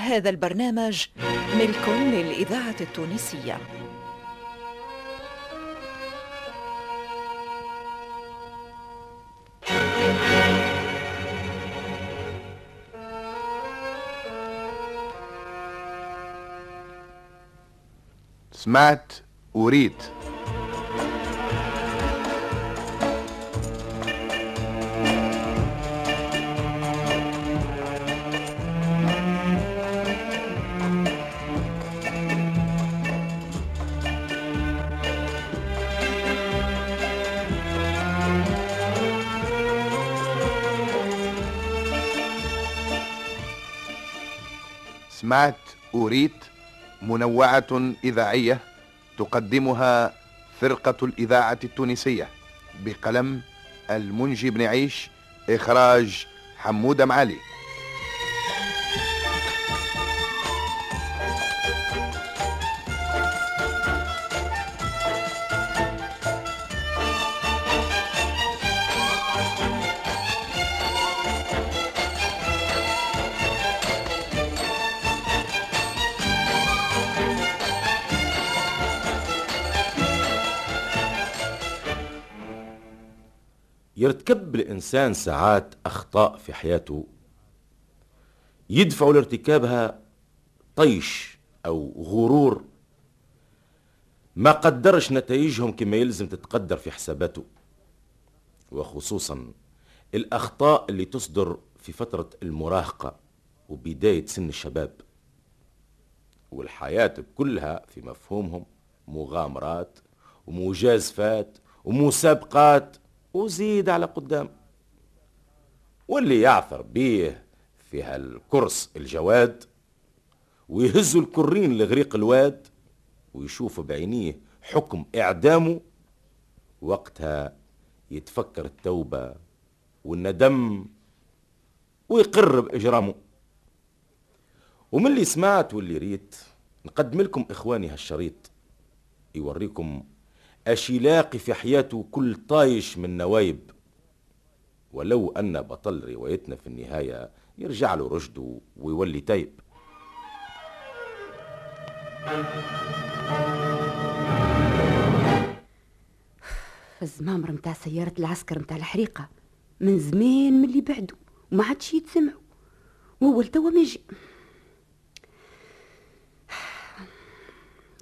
هذا البرنامج ملك للإذاعة التونسية. سمعت وريت سمعت أوريت منوعة إذاعية تقدمها فرقة الإذاعة التونسية بقلم المنجي بن عيش إخراج حمودة معالي. يرتكب الإنسان ساعات أخطاء في حياته. يدفع لارتكابها طيش أو غرور. ما قدرش نتائجهم كما يلزم تتقدر في حساباته. وخصوصا الأخطاء اللي تصدر في فترة المراهقة وبداية سن الشباب. والحياة كلها في مفهومهم مغامرات ومجازفات ومسابقات وزيد على قدام. واللي يعثر بيه في هالكرس الجواد ويهزوا الكرين لغريق الواد ويشوف بعينيه حكم إعدامه وقتها يتفكر التوبة والندم ويقر بإجرامه. ومن اللي سمعت واللي ريت نقدم لكم إخواني هالشريط يوريكم أش يلاقي في حياته كل طايش من نوايب ولو أن بطل روايتنا في النهاية يرجع له رشده ويولي تايب الزمامر متاع سيارة العسكر متاع الحريقة من زمان من اللي بعدوا وما عادش يتسمعوا وهو توا ما يجي.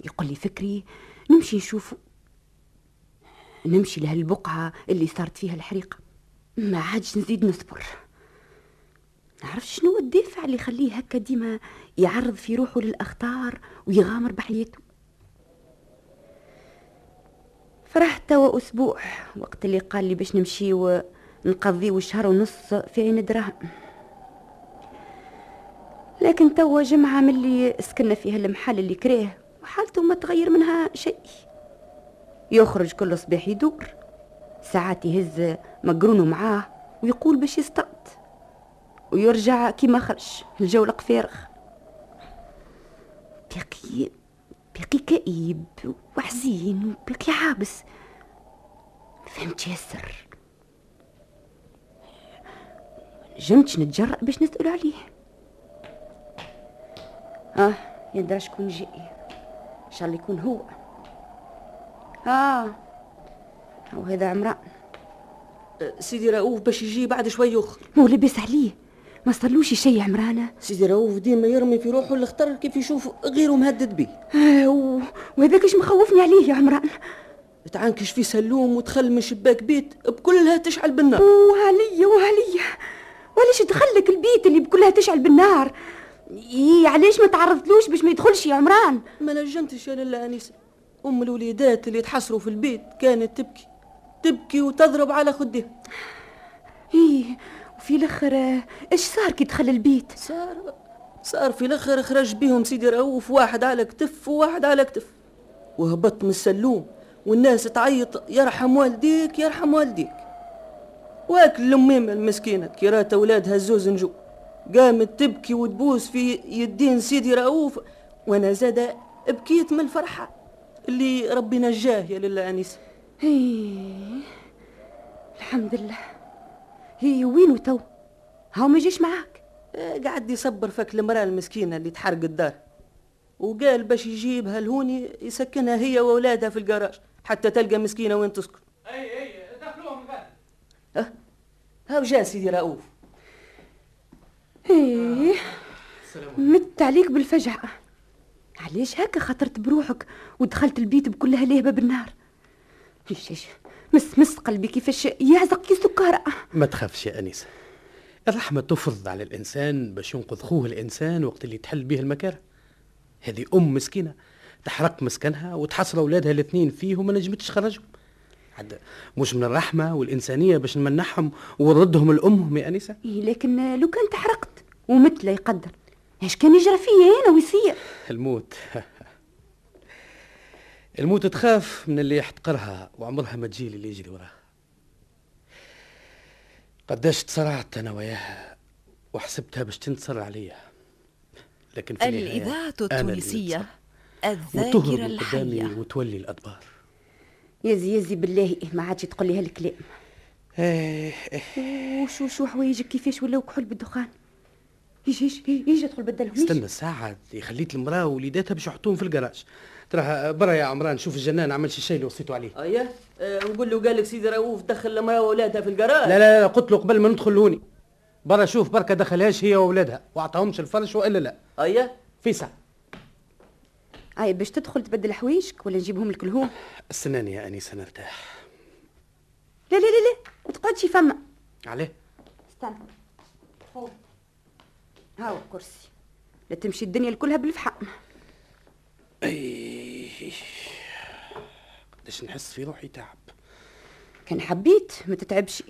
يقول لي فكري نمشي نشوفه نمشي لهالبقعة اللي صارت فيها الحريقة ما عادش نزيد نصبر. نعرف شنو الدافع اللي يخليه هكا ديما يعرض في روحه للأخطار ويغامر بحياته. فرحت توا أسبوع وقت اللي قال لي باش نمشي ونقضيو شهر ونص في عين دراهم لكن توا جمعة من اللي سكننا فيها المحل اللي كريه وحالته ما تغير منها شيء. يخرج كل صباح يدور. ساعات يهز مقرونه معاه ويقول باش يصطاد. ويرجع كيما خرج الجولق فارغ بقي بقي كئيب وحزين وبقي عابس. فهمت يا السر نجمتش نتجرأ باش نسأل عليه. آه يندرى شكون جاي. إن شاء الله يكون هو. آه. وهذا عمران سيدي رؤوف باش يجي بعد شوي اخر هو لبس عليه؟ ما صارلوش شيء عمرانة. سيدي رؤوف ديما يرمي في روحه الاختر كيف يشوف غيره مهدد بيه. آه. وهذاك إيش مخوفني عليه يا عمران تعنكش في سلوم ودخل من شباك بيت بكلها تشعل بالنار. وهلية وهلية وعلاش دخلك البيت اللي بكلها تشعل بالنار؟ إيه علاش ما تعرضتلوش باش ما يدخلش يا عمران؟ ما نجمتش يا لاله انيسه أم الوليدات اللي تحصروا في البيت كانت تبكي تبكي وتضرب على خدها. إيه وفي الآخر إيش صار كي دخل البيت؟ صار صار في الآخر خرج بيهم سيدي رؤوف واحد على كتف وواحد على كتف. وهبط من السلوم والناس تعيط يرحم والديك يرحم والديك. واكل الأميمة المسكينة كي رات أولادها الزوز نجو. قامت تبكي وتبوس في يدين سيدي رؤوف وأنا زاد بكيت من الفرحة. اللي ربي نجاه يا لله أنيس. إيه الحمد لله هي وينو تو؟ هاو ما يجيش معاك؟ آه، قعد يصبر فك المرأة المسكينة اللي تحرق الدار. وقال باش يجيبها لهوني يسكنها هي وأولادها في الجراج حتى تلقى مسكينة وين تسكن. أي أي دخلوهم غادي ها هاو جا سيدي رؤوف؟ إيه مت عليك بالفجعة. علاش هكا خطرت بروحك ودخلت البيت بكلها لهبة بالنار إيش إيش؟ مس مس قلبي كيفاش يعزق كي سكر. ما تخافش يا انيسه الرحمة تفرض على الإنسان باش ينقذ خوه الإنسان وقت اللي تحل به المكارة. هذه أم مسكينة تحرق مسكنها وتحصل أولادها الاثنين فيه وما نجمتش تخرجهم. عاد مش من الرحمة والإنسانية باش نمنحهم ونردهم لأمهم يا انسه إيه لكن لو كان تحرقت ومت لا يقدر. إيش كان يجرى فيا أنا ويصير؟ الموت. الموت تخاف من اللي يحتقرها وعمرها ما تجي اللي يجري وراها. قداش تصرعت أنا وياها وحسبتها باش تنتصر عليا. لكن في النهاية الإذاعة التونسية الذاكرة الحية. وتولي الأدبار. يزي يزي بالله ما عادش تقول لي هالكلام. إيه إيه. وشو شو حوايجك؟ كيفاش ولاو كحول بالدخان؟ يجي يجي يجي أدخل بدلهم. استنى ساعة اللي خليت المرأة ووليداتها باش يحطوهم في الجراج. تراها برا يا عمران شوف الجنان عمل شي شيء اللي وصيتوا عليه. إيه آه، نقول له قال لك سيدي رؤوف دخل المرأة وأولادها في الجراج. لا لا لا قلت له قبل ما ندخل هوني. برا شوف بركة دخلهاش هي واولادها وأعطاهمش الفرش وإلا لا. إيه في ساعة. أي باش تدخل تبدل حوايجك ولا نجيبهم لك لهون؟ استناني يا أنيسة نرتاح لا لا لا لا ما تقعدش فما. عليه. استنى. فوت هاو الكرسي لا تمشي الدنيا كلها بالفحم. اي قداش نحس في روحي تعب. كان حبيت ما تتعبش.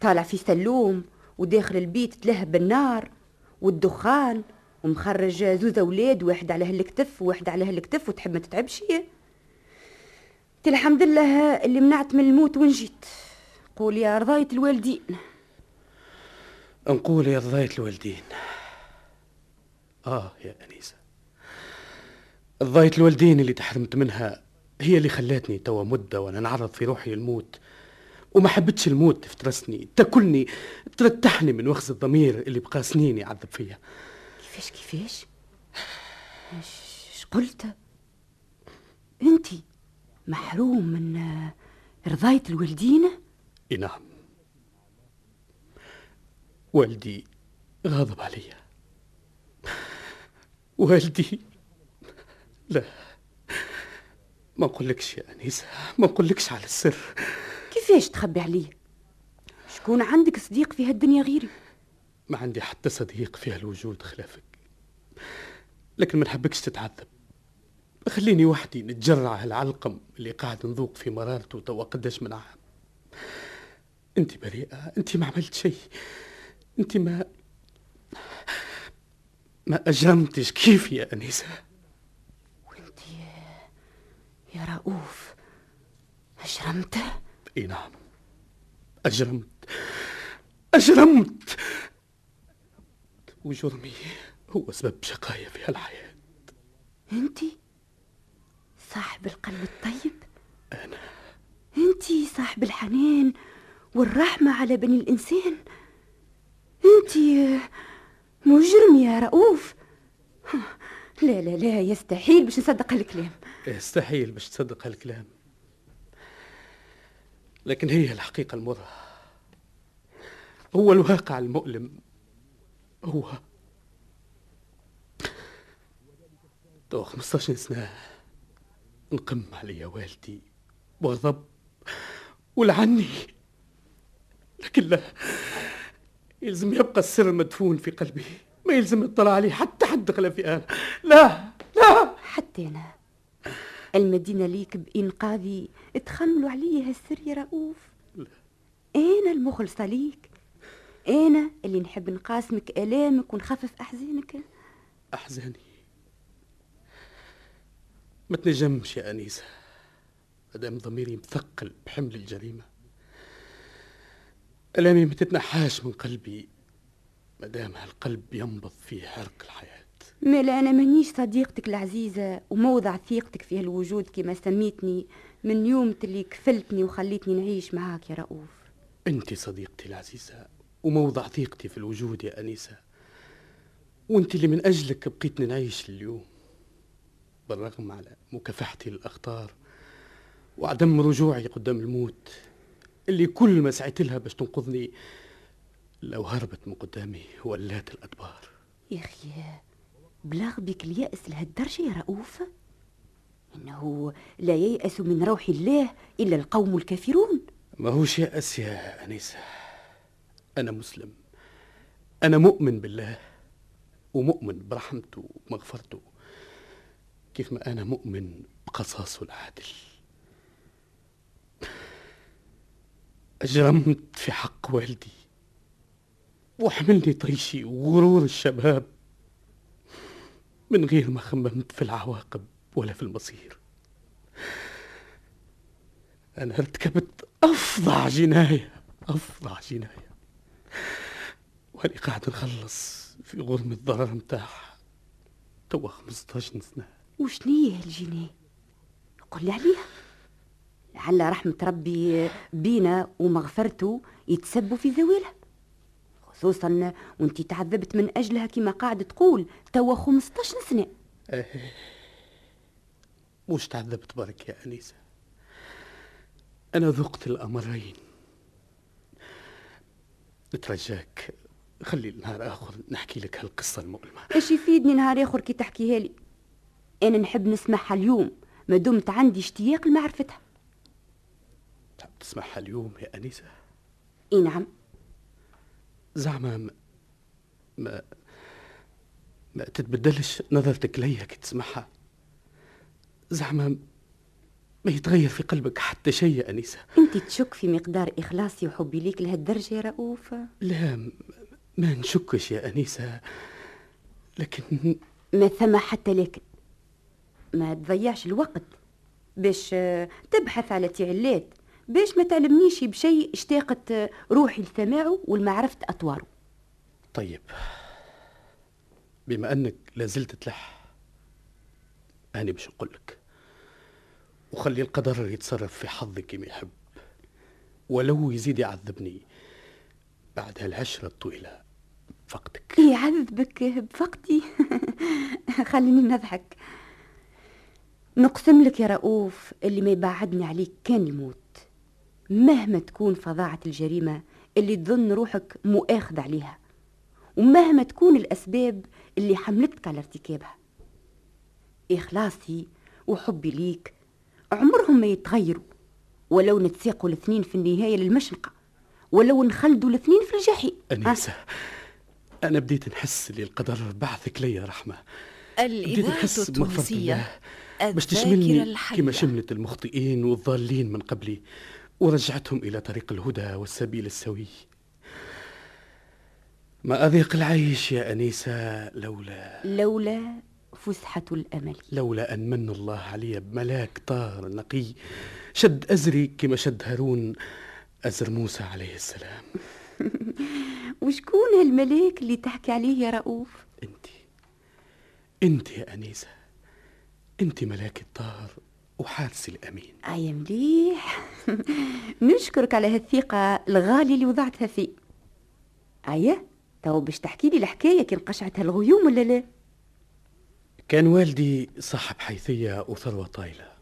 طالع في سلوم وداخل البيت تلهب بالنار والدخان ومخرج زوز أولاد واحد على هالكتف وواحد على هالكتف وتحب ما تتعبش. تي الحمد لله اللي منعت من الموت وين جيت قول يا رضاية الوالدين. نقول يا رضاية الوالدين. آه يا أنيسة. رضاية الوالدين اللي تحرمت منها هي اللي خلاتني توا مدة وأنا نعرض في روحي الموت. وما حبتش الموت تفترسني تاكلني ترتحني من وخز الضمير اللي بقى سنين يعذب فيا. كيفاش كيفاش؟ إيش قلت؟ انت محروم من رضاية الوالدين؟ إي نعم. والدي غاضب عليا. والدي. لا ما نقولكش يا أنيسة ما نقولكش على السر. كيفاش تخبي عليه شكون عندك صديق في هالدنيا غيري؟ ما عندي حتى صديق في هالوجود خلافك. لكن ما نحبكش تتعذب. خليني وحدي نتجرع هالعلقم اللي قاعد نذوق في مرارته توا قداش من عام. أنت بريئة أنت ما عملت شيء. أنت ما ما أجرمتش. كيف يا أنيسة؟ وانت يا, رؤوف أجرمت؟ إي نعم. أجرمت. أجرمت. وجرمي هو سبب شقايا في هالحياة أنت صاحب القلب الطيب؟ أنا. أنت صاحب الحنان والرحمة على بني الإنسان؟ أنت مجرم يا رؤوف. لا لا لا يستحيل باش نصدق هالكلام. يستحيل باش تصدق هالكلام. لكن هي الحقيقة المرة. هو الواقع المؤلم. هو. تو 15 سنة نقم عليا والدي. وغضب ولعني. لكن لا. يلزم يبقى السر مدفون في قلبي. ما يلزم يطلع عليه حتى حد خلفي أنا لا لا. حتى أنا. المدينة ليك بإنقاذي. تخملوا علي هالسر يا رؤوف. أنا المخلصة ليك. أنا اللي نحب نقاسمك آلامك ونخفف أحزانك. أحزاني. ما تنجمش يا أنيسة. مادام ضميري مثقل بحمل الجريمة. ألامي ما تتنحاش من قلبي. مادام هالقلب ينبض فيه عرق الحياة. مالا أنا مانيش صديقتك العزيزة وموضع ثقتك في هالوجود كما سميتني من يوم اللي كفلتني وخليتني نعيش معاك يا رؤوف. أنت صديقتي العزيزة وموضع ثقتي في الوجود يا أنيسة. وأنت اللي من أجلك بقيتني نعيش اليوم. بالرغم على مكافحتي للاخطار وعدم رجوعي قدام الموت اللي كل ما سعيت لها باش تنقذني لو هربت من قدامي ولات الأدبار. يا أخي بلاغ بك اليأس لهالدرجة يا رؤوف؟ إنه لا ييأس من روح الله إلا القوم الكافرون. ما هوش يأس يا أنيسة. أنا مسلم. أنا مؤمن بالله ومؤمن برحمته ومغفرته. كيف ما أنا مؤمن بقصاصه العادل. أجرمت في حق والدي وحملني طيشي وغرور الشباب. من غير ما خممت في العواقب ولا في المصير. أنا ارتكبت أفظع جناية أفظع جناية. وأنا قاعد نخلص في غرم الضرر متاعها توا 15 سنة. وشنية هالجناية؟ قل لي عليها. لعل رحمة ربي بينا ومغفرته يتسبوا في زوالها خصوصا وانت تعذبت من أجلها كما قاعد تقول توا 15 سنة. إيه. مش تعذبت برك يا أنيسة. أنا ذقت الأمرين. نترجاك. خلي نهار آخر نحكي لك هالقصة المؤلمة. إيش يفيدني نهار آخر كي تحكيها لي؟ أنا نحب نسمعها اليوم. ما دمت عندي اشتياق لمعرفتها. تسمعها اليوم يا أنيسة؟ إي نعم. زعما ما ما, ما تتبدلش نظرتك ليا كي تسمعها. زعما ما يتغير في قلبك حتى شيء يا أنيسة. أنت تشك في مقدار إخلاصي وحبي ليك لهالدرجة يا رؤوف؟ لا ما نشكش يا أنيسة لكن ما ثم حتى لكن ما تضيعش الوقت باش تبحث على تعلات باش ما تعلمنيش بشيء اشتاقت روحي لسماعه والمعرفة أطواره. طيب بما أنك لازلت تلح أنا باش نقول لك وخلي القدر يتصرف في حظي كما يحب ولو يزيد يعذبني بعد هالعشرة الطويلة فقدك يعذبك بفقدي؟ خليني نضحك. نقسم لك يا رؤوف اللي ما يبعدني عليك كان يموت. مهما تكون فظاعة الجريمة اللي تظن روحك مؤاخذ عليها ومهما تكون الأسباب اللي حملتك على ارتكابها. إخلاصي وحبي ليك عمرهم ما يتغيروا ولو نتساقوا الاثنين في النهاية للمشنقة ولو نخلدوا الاثنين في الجحيم. أنيسة أنا بديت نحس اللي القدر بعثك ليا رحمة. بديت الإذاعة نحس بمغفرة الله باش تشملني كما شملت المخطئين والضالين من قبلي. ورجعتهم إلى طريق الهدى والسبيل السوي. ما أذيق العيش يا أنيسة لولا لولا فسحة الأمل. لولا أن من الله علي بملاك طار نقي. شد أزري كما شد هارون أزر موسى عليه السلام. وشكون هالملاك اللي تحكي عليه يا رؤوف؟ أنت أنت يا أنيسة أنت ملاك الطار. وحارس الأمين. أي مليح. نشكرك على هالثقة الغالية اللي وضعتها في أيه؟ تو باش تحكي لي الحكاية كي نقشعت هالغيوم ولا لا؟ كان والدي صاحب حيثية وثروة طايلة.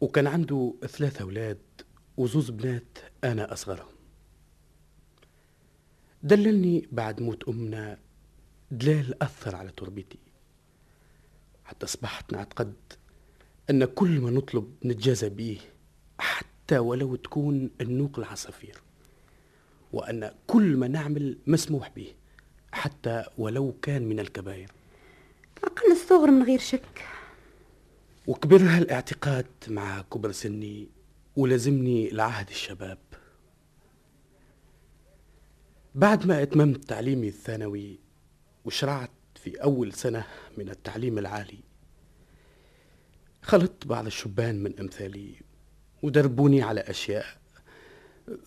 وكان عنده ثلاثة أولاد وزوز بنات أنا أصغرهم. دللني بعد موت أمنا دلال أثر على تربيتي. حتى أصبحت نعتقد أن كل ما نطلب نتجازى به حتى ولو تكون النوق العصافير وأن كل ما نعمل مسموح به حتى ولو كان من الكبائر. أقل الصغر من غير شك. وكبرها الاعتقاد مع كبر سني ولازمني لعهد الشباب. بعد ما أتممت تعليمي الثانوي وشرعت في أول سنة من التعليم العالي خلطت بعض الشبان من أمثالي ودربوني على أشياء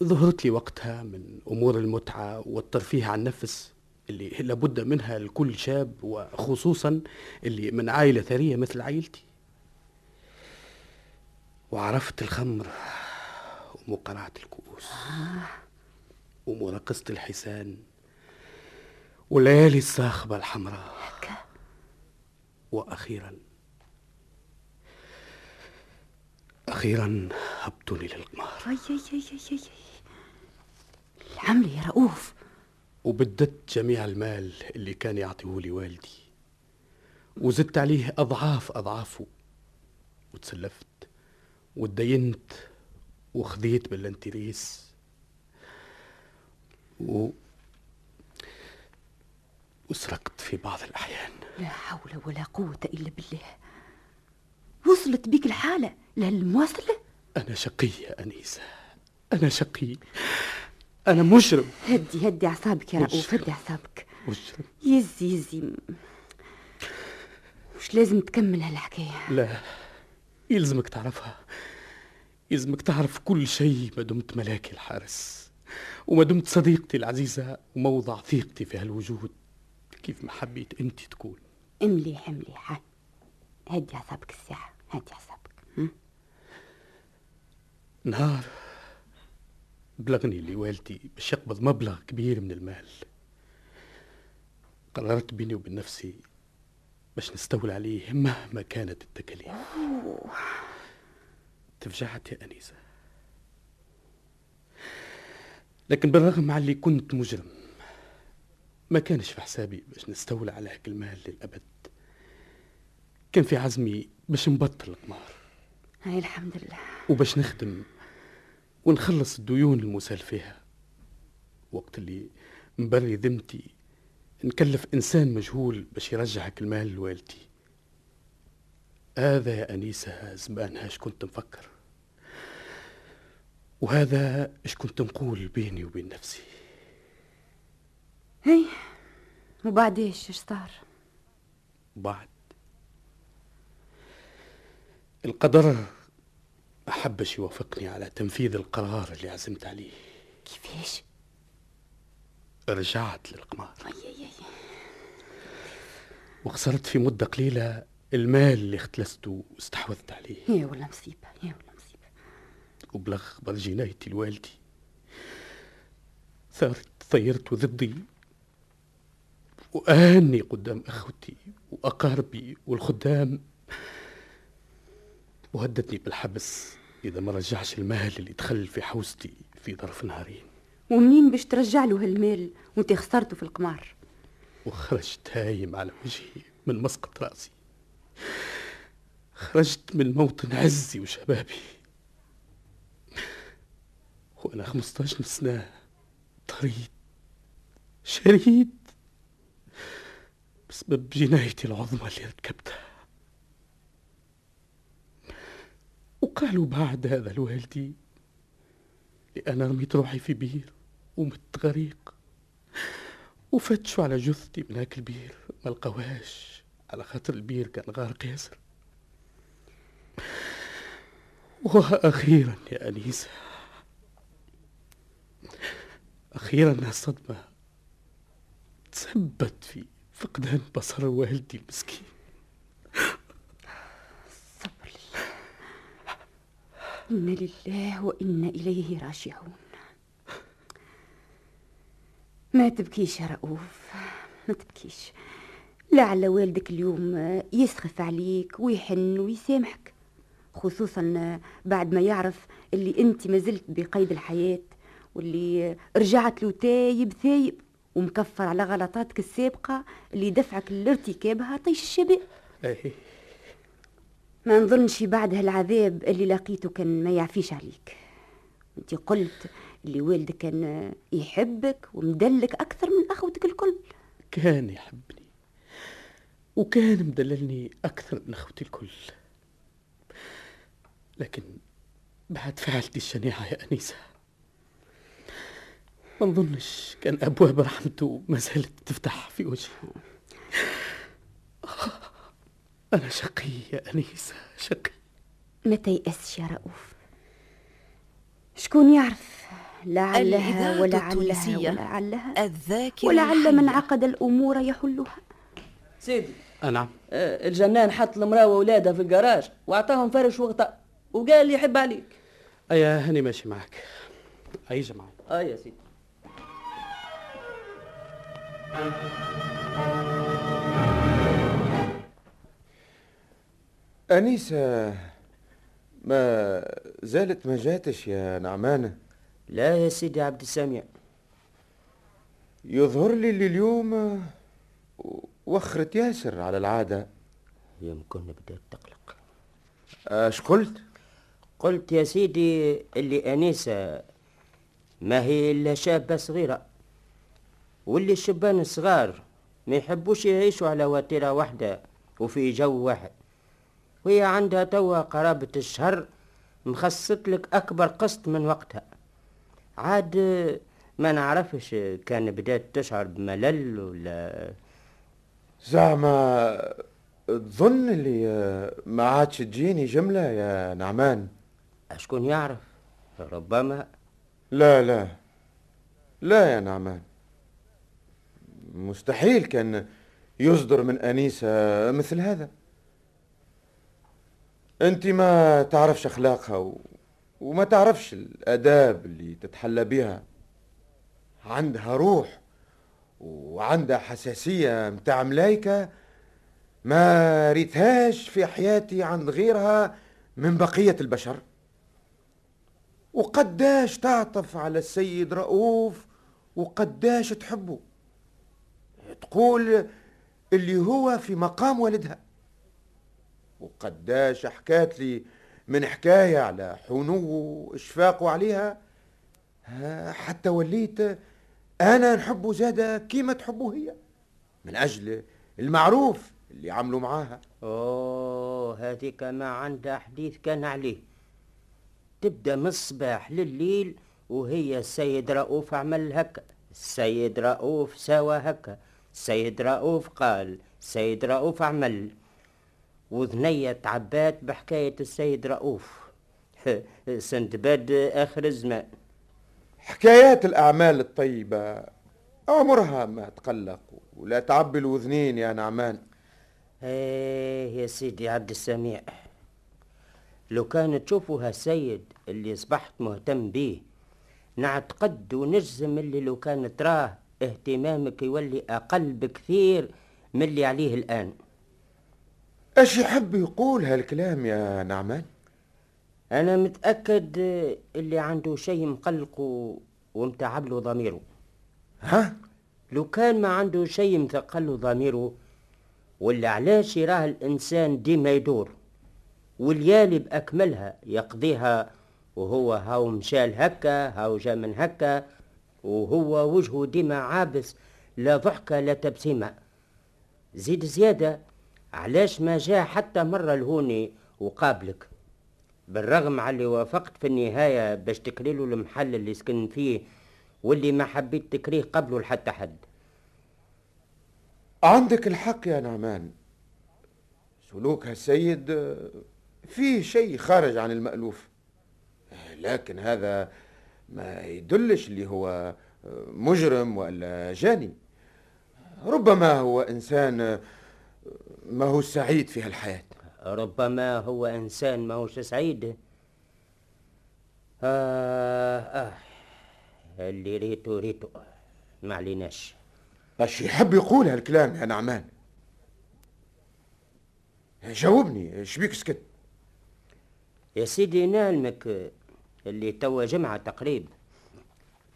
ظهرت لي وقتها من أمور المتعة والترفيه عن النفس اللي لابد منها لكل شاب وخصوصا اللي من عائلة ثرية مثل عائلتي. وعرفت الخمر ومقرعة الكؤوس ومراقصة الحسان وليالي الصاخبة الحمراء. وأخيرا أخيرا هبطوني للقمار. أي أي أي أي أي العملة يا رؤوف. وبددت جميع المال اللي كان يعطيه لي والدي وزدت عليه أضعاف أضعافه. وتسلفت وتدينت وخذيت بالانتريس. و وسرقت في بعض الأحيان. لا حول ولا قوة إلا بالله. وصلت بك الحالة للمواصلة؟ أنا شقي يا أنيسة. أنا شقي. أنا مجرم. هدي هدي أعصابك يا؟ رؤوف هدي أعصابك. مجرم. يزي يزي. مش لازم تكمل هالحكاية. لا. يلزمك تعرفها. يلزمك تعرف كل شيء. ما دمت ملاكي الحارس. وما دمت صديقتي العزيزة. وموضع ثقتي في هالوجود. كيف ما حبيت أنت تكون. مليح مليح ها. هدي أعصابك الساعة. أعصابك هم؟ نهار. بلغني اللي والدي باش يقبض مبلغ كبير من المال. قررت بيني وبين نفسي باش نستولى عليه مهما كانت التكاليف. تفجعت يا أنيسة. لكن بالرغم على اللي كنت مجرم ما كانش في حسابي باش نستولى على هاك المال للأبد. كان في عزمي باش نبطل القمار هاي الحمد لله. وباش نخدم ونخلص الديون المسال فيها وقت اللي مبري ذمتي نكلف إنسان مجهول باش يرجعك المال لوالدي. هذا يا أنيسة زمان اش كنت مفكر وهذا اش كنت نقول بيني وبين نفسي؟ هي وبعديش إيش صار؟ بعد. القدر ما حبش يوافقني على تنفيذ القرار اللي عزمت عليه. كيفاش؟ رجعت للقمار. أي أي أي. وخسرت في مدة قليلة المال اللي اختلسته واستحوذت عليه. يا ولا مصيبة يا ولا مصيبة. وبلغ خبر جنايتي لوالدي ثارت ثيرت ضدي. وآني قدام أخوتي وأقاربي والخدام. وهددني بالحبس إذا ما رجعش المال اللي دخل في حوزتي في ظرف نهارين ومنين باش ترجع له هالمال وانت خسرته في القمار؟ وخرجت هايم على وجهي من مسقط رأسي. خرجت من موطن عزي وشبابي. وأنا 15 سنة طريد شريد بسبب جنايتي العظمى اللي ارتكبتها وقالوا بعد هذا لوالدي لأنا رميت روحي في بير ومت غريق. وفتشوا على جثتي من هاك البير ما لقواش على خاطر البير كان غارق ياسر وأخيرا يا أنيسة أخيرا الصدمة تسبت في فقدان بصر والدي المسكين صبر لله إنا لله وإنا إليه راجعون. ما تبكيش يا رؤوف ما تبكيش. لعل والدك اليوم يسخف عليك ويحن ويسامحك خصوصا بعد ما يعرف اللي أنت ما زلت بقيد الحياة واللي رجعت له تايب ثايب ومكفر على غلطاتك السابقة اللي دفعك لارتكابها طيش الشباب. أي ما نظنش بعد هالعذاب اللي لقيته كان ما يعفيش عليك. انت قلت اللي والدك كان يحبك ومدلك أكثر من أخوتك الكل. كان يحبني وكان مدللني أكثر من أخوتي الكل. لكن بعد فعلتي الشنيعة يا أنيسة ما نظنش كان أبواب رحمته ما زالت تفتح في وجهي. أنا شقي يا أنيسة شقي. ما تيأسش يا رؤوف؟ شكون يعرف؟ لعلها ولعلها. ولعلها الذاكرة ولعل من. عقد الأمور يحلها. سيدي. نعم. آه، الجنان حط المراه واولادها في الجراج وأعطاهم فرش وغطاء وقال لي يحب عليك. أيا هاني ماشي معك. أي جماعة؟ آه يا سيدي. أنيسة ما زالت ما جاتش يا نعمانة لا يا سيدي عبد السميع يظهر لي اللي اليوم وخرت ياسر على العادة. يمكن بدأت تقلق. اش قلت؟ قلت يا سيدي اللي أنيسة ما هي إلا شابة صغيرة واللي الشبان الصغار ما يحبوش يعيشوا على وتيرة واحدة وفي جو واحد. وهي عندها توا قرابة الشهر مخصت لك أكبر قسط من وقتها. عاد ما نعرفش كان بدات تشعر بملل ولا؟ زعما تظن اللي ما عادش تجيني جملة يا نعمان؟ أشكون يعرف؟ ربما. لا لا. لا يا نعمان. مستحيل كان يصدر من أنيسة مثل هذا. أنت ما تعرفش أخلاقها و... وما تعرفش الآداب اللي تتحلى بها عندها روح وعندها حساسية متاع ملايكة ما ريتهاش في حياتي عند غيرها من بقية البشر. وقداش تعطف على السيد رؤوف وقداش تحبه. تقول اللي هو في مقام والدها. وقداش حكات لي من حكاية على حنو وإشفاقه عليها حتى وليت أنا نحبه زادة كيما تحبه هي من أجل المعروف اللي عملوا معاها. أوه هذيك ما عندها حديث كان عليه. تبدأ من الصباح لليل وهي السيد رؤوف عمل هكا السيد رؤوف سوى هكا السيد رؤوف قال السيد رؤوف عمل. وذنية تعبات بحكاية السيد رؤوف. سندباد آخر الزمان. حكايات الأعمال الطيبة عمرها ما تقلق ولا تعبي الوذنين يا نعمان. إيه يا سيدي عبد السميع لو كان تشوفوا هالسيد اللي صبحت مهتم بيه نعتقد ونجزم اللي لو كان تراه اهتمامك يولي أقل بكثير من اللي عليه الآن. إيش يحب يقول هالكلام يا نعمان؟ أنا متأكد اللي عنده شيء مقلق ومتعب له ضميره. ها؟ لو كان ما عنده شيء مثقل له ضميره ولا علاش يراه الإنسان ديما يدور؟ والليالي بأكملها يقضيها وهو هاو مشال هكا هاو جا من هكا وهو وجهه ديما عابس لا ضحكة لا تبسيمة. زيد زيادة علاش ما جاء حتى مرة لهوني وقابلك؟ بالرغم على اللي وافقت في النهاية باش تكريله المحل اللي سكن فيه واللي ما حبيت تكريه قبله لحتى حد. عندك الحق يا نعمان. سلوك هالسيد فيه شيء خارج عن المألوف. لكن هذا ما يدلش اللي هو مجرم ولا جاني. ربما هو إنسان ما هو سعيد في هالحياة؟ ربما هو إنسان ما هوش سعيد. آه آه اللي ريتو ريتو. ما عليناش. اش يحب يقول هالكلام يا نعمان؟ جاوبني إيش بيك سكت؟ يا سيدي نعلمك اللي توا جمعة تقريب.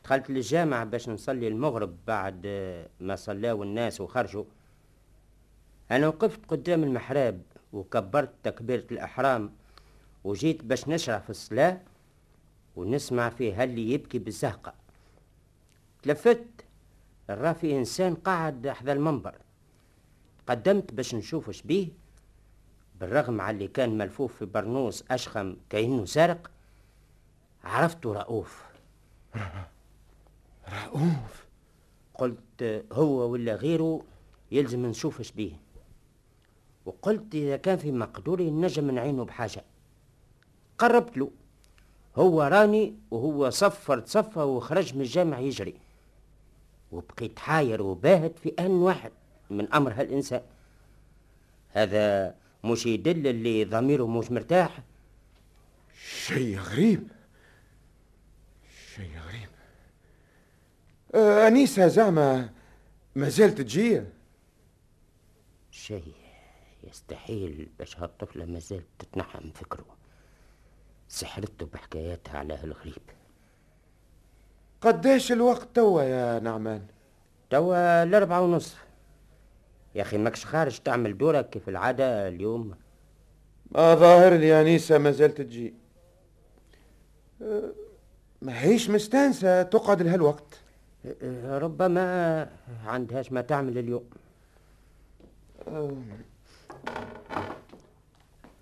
دخلت للجامع باش نصلي المغرب بعد ما صلاو الناس وخرجوا. أنا وقفت قدام المحراب وكبرت تكبيرة الإحرام وجيت باش نشرع في الصلاة ونسمع فيه هاللي يبكي بالزهقة. تلفت راه في إنسان قاعد حذا المنبر. قدمت باش نشوف اش بيه. بالرغم على اللي كان ملفوف في برنوس أشخم كأنه سارق عرفته رؤوف. رؤوف؟ قلت هو ولا غيره يلزم نشوف اش بيه. وقلت إذا كان في مقدوري نجم نعينه بحاجة. قربت له. هو راني وهو صفر تصفى وخرج من الجامع يجري. وبقيت حاير وباهت في آن واحد من أمر هالإنسان. هذا مش يدل اللي ضميره مش مرتاح. شيء غريب. شيء غريب. آه أنيسة زعما ما زالت تجيه شيء يستحيل باش هالطفلة ما زالت تتنحى فكره. سحرته بحكاياتها على هالغريب قداش الوقت توا يا نعمان؟ توا الأربعة ونص. يا أخي ماكش خارج تعمل دورك كيف العادة اليوم. ما ظاهر لي يا نيسة ما زالت تجي. أه، ما هيش مستانسة تقعد لهالوقت. ربما عندهاش ما تعمل اليوم.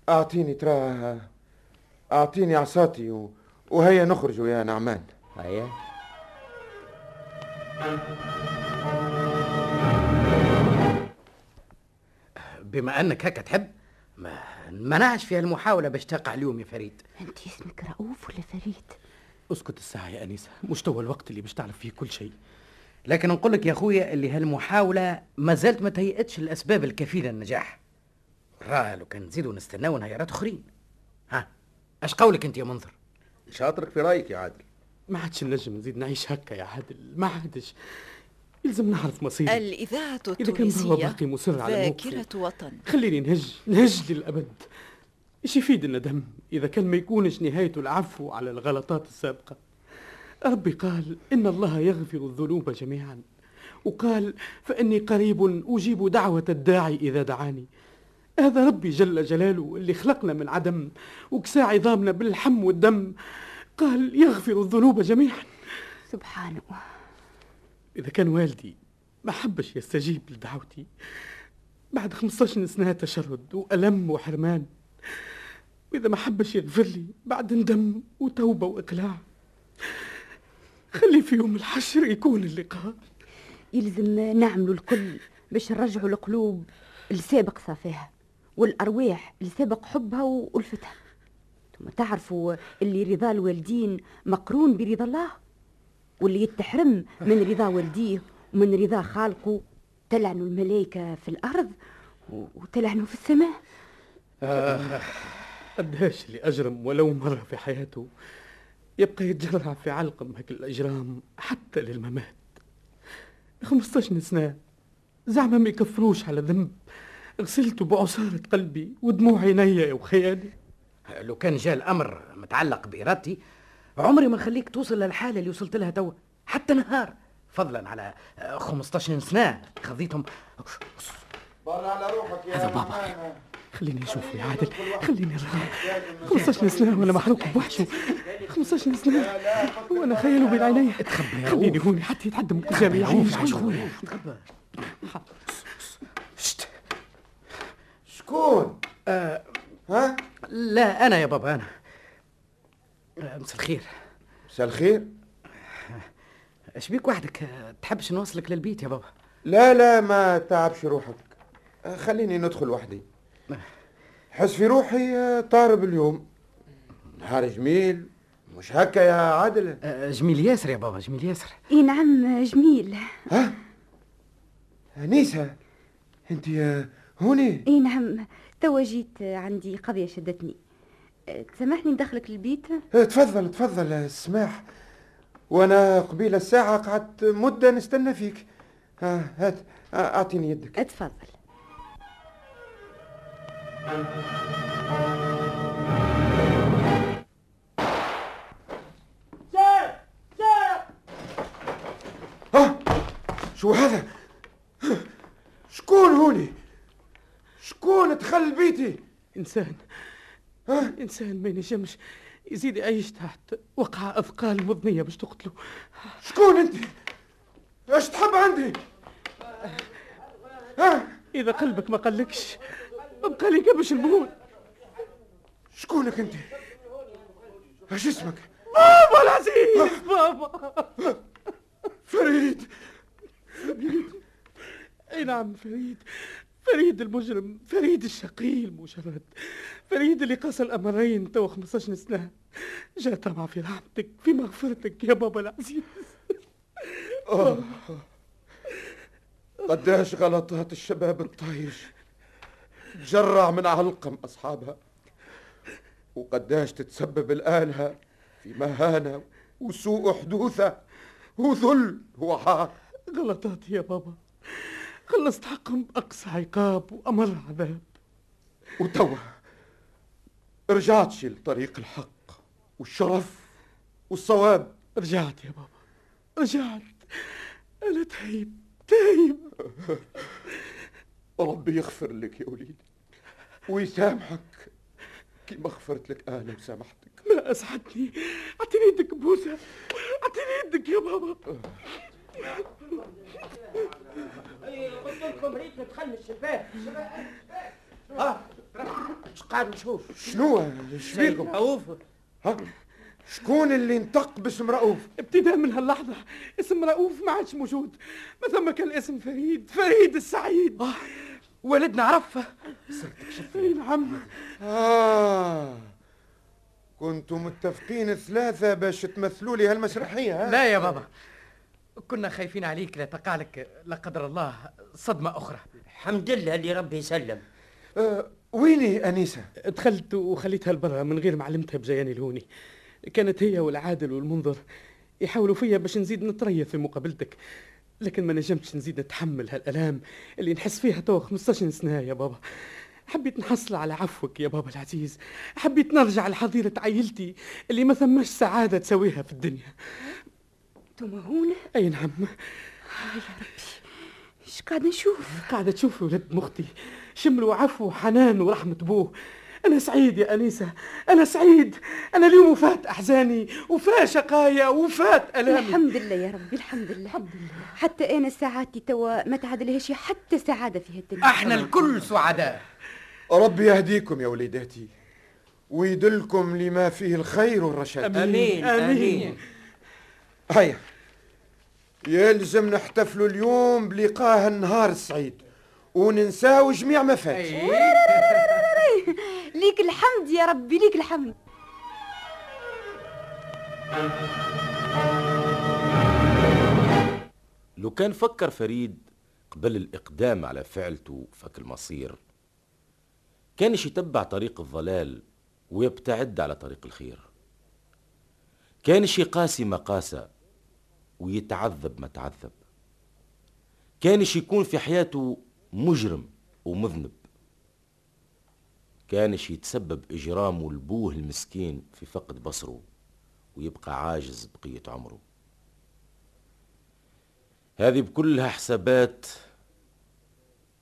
أعطيني ترى أعطيني عصاتي و... وهيا نخرج يا نعمان. هيا. بما أنك هكا تحب ما منعش في المحاولة باش تقع اليوم يا فريد. أنت اسمك رؤوف ولا فريد؟ اسكت الساعة يا أنيسة. مش توا الوقت اللي باش تعرف فيه كل شيء. لكن نقول لك يا خويا اللي هالمحاولة ما زالت ما تهيئتش الأسباب الكفيلة للنجاح راه لو كان نزيدوا نستناو نهارات أخرين. ها اش قولك أنت يا منظر؟ شاطرك في رأيك يا عادل. ما عادش نجم نزيد نعيش هكا يا عادل. ما عادش. يلزم نعرف مصيري. الإذاعة إذا كان هو التونسية باقي مصر على ذاكرة وطن. خليني نهج نهج للأبد. إيش يفيد الندم إذا كان ما يكونش نهايته العفو على الغلطات السابقة؟ ربي قال إن الله يغفر الذنوب جميعا. وقال فإني قريب أجيب دعوة الداعي إذا دعاني. هذا ربي جل جلاله اللي خلقنا من عدم وكسى عظامنا باللحم والدم. قال يغفر الذنوب جميعا. سبحانه. إذا كان والدي ما حبش يستجيب لدعوتي بعد 15 سنة تشرد وألم وحرمان. وإذا ما حبش يغفر لي بعد ندم وتوبة وإقلاع. خلي في يوم الحشر يكون اللقاء. يلزم نعملوا الكل باش نرجعوا القلوب اللي سابق صافيها. والأرواح اللي سابق حبها وألفتها ثم تعرفوا اللي رضا الوالدين مقرون برضا الله؟ واللي يتحرم من رضا والديه ومن رضا خالقه تلعنوا الملائكة في الأرض وتلعنوا في السماء. قداش اللي أجرم ولو مرة في حياته؟ يبقى يتجرع في علقم هيك الأجرام حتى للممات. 15 سنة زعما ما يكفروش على ذنب. غسلته بعصارة قلبي ودموع عيني وخيالي لو كان جاء الأمر متعلق بإرادتي عمري ما نخليك توصل للحالة اللي وصلت لها توا حتى نهار. فضلا على آه، 15 سنة خذيتهم طلع على روحك يا هذا بابا. خليني أشوف يا عادل. خليني أرى. 15 سنة وأنا محروق بوحشه 15 سنة. وأنا خياله بين عيني. تخبى يا خليني هوني حتى يتعدم قدامي. يعيش تخبى شكون؟ آه. ها؟ لا أنا يا بابا أنا. آه، مساء الخير. مساء الخير. اش بيك وحدك؟ آه، تحبش نوصلك للبيت يا بابا؟ لا لا ما تعبش روحك. آه، خليني ندخل وحدي. حس في روحي آه، طارب اليوم. نهار جميل. مش هكا يا عادل؟ آه، جميل ياسر يا بابا جميل ياسر. إي نعم جميل. ها؟ انيسه أنت آه، هوني. إي نعم. توا جيت عندي قضية شدتني. أه، تسامحني ندخلك البيت آه، تفضل تفضل آه، السماح وأنا قبيل الساعة قعدت مدة نستنى فيك. ها هات آه، أعطيني يدك. اتفضل. ها شو هذا؟ شكون هوني؟ شكون دخل بيتي. إنسان. ها؟ إنسان ما ينجمش يزيد يعيش تحت وقع أثقال مضنية باش تقتله شكون أنت؟ إيش تحب عندي؟ ها؟ إذا قلبك ما قلكش أبقى لي قبش البول شكونك أنت؟ إيش اسمك؟ بابا العزيز! بابا! فريد. أي نعم فريد. فريد المجرم فريد الشقي المشرد فريد اللي قاس الأمرين تو 15 سنة. جاء طمع في رحمتك في مغفرتك يا بابا العزيز. قداش غلطات الشباب الطايش. جرع من علقم أصحابها. وقداش تتسبب الآلهة في مهانة وسوء حدوثة. وذل وعار غلطاتي يا بابا. خلصت حقهم بأقصى عقاب وأمر عذاب؟ وتوا رجعتش لطريق الحق والشرف والصواب. رجعت يا بابا رجعت. أنا تايب تايب ربي يغفر لك يا وليدي ويسامحك كيما غفرت لك أنا وسامحتك. ما أسعدني. أعطيني يدك بوسة. أعطيني يدك يا بابا. قلت لكم ريت ندخل من الشباك. اش قاعد نشوف. شنو؟ شبيكم؟ رؤوف. ها؟ شكون اللي انطق باسم رؤوف؟ ابتداء من هاللحظة. اسم رؤوف ما عادش موجود. ما ثم كان الاسم فريد. فريد السعيد. والدنا عرفه أي نعم. آه. كنتوا متفقين ثلاثة باش تمثلوا لي هالمسرحية ها؟ لا يا بابا. كنا خايفين عليك لا تقع لك لا قدر الله صدمة أخرى. الحمد لله اللي ربي يسلم. آه ويني أنيسة؟ دخلت وخليتها لبرا من غير ما علمتها بجياني الهوني. كانت هي والعادل والمنظر يحاولوا فيا باش نزيد نتريث في مقابلتك لكن ما نجمتش نزيد نتحمل هالآلام اللي نحس فيها تو 15 سنة يا بابا. حبيت نحصل على عفوك يا بابا العزيز. حبيت نرجع لحظيرة عائلتي اللي ما ثماش سعادة تسويها في الدنيا. أنتم هنا؟ أي نعم. إيش قاعد نشوف؟ قاعدة تشوفي ولدي مختار شملوا عفو وحنان ورحمة أبوه. أنا سعيد يا أنيسة أنا سعيد. أنا اليوم وفات أحزاني. وفات شقايا. وفات ألامي. الحمد لله يا ربي الحمد لله. الحمد لله. حتى أنا ساعاتي توا؟ ما تعادلهاش حتى سعادة في هالدنيا إحنا الكل سعداء. ربي يهديكم يا وليداتي ويدلكم لما فيه الخير والرشاد. آمين. آمين. هيا. يلزم نحتفلوا اليوم بلقاء النهار السعيد. وننساو جميع ما فات. ليك الحمد يا ربي ليك الحمد لو كان فكر فريد قبل الإقدام على فعلته فك المصير كانش يتبع طريق الضلال ويبتعد على طريق الخير كانش يقاسي مقاسة ويتعذب ما تعذب. كانش يكون في حياته مجرم ومذنب. كانش يتسبب إجرامه لبوه المسكين في فقد بصره ويبقى عاجز بقية عمره. هذه بكلها حسابات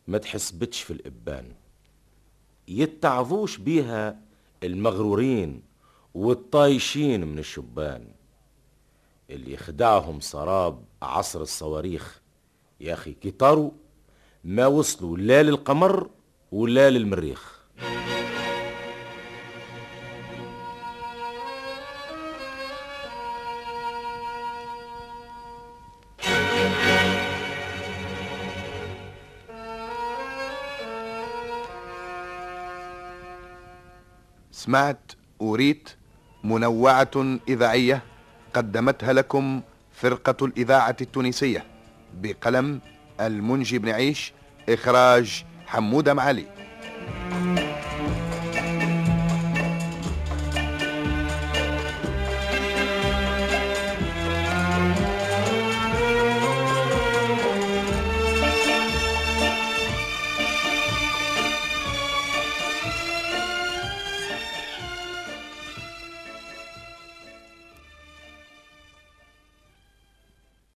ما تحسبتش في الإبان. يتعظوش بيها المغرورين والطايشين من الشبان. اللي خدعهم سراب عصر الصواريخ. يا أخي كتروا ما وصلوا لا للقمر ولا للمريخ. سمعت وريت منوعة إذاعية؟ قدمتها لكم فرقة الإذاعة التونسية بقلم المنجي بن عيش إخراج حمودة معالي.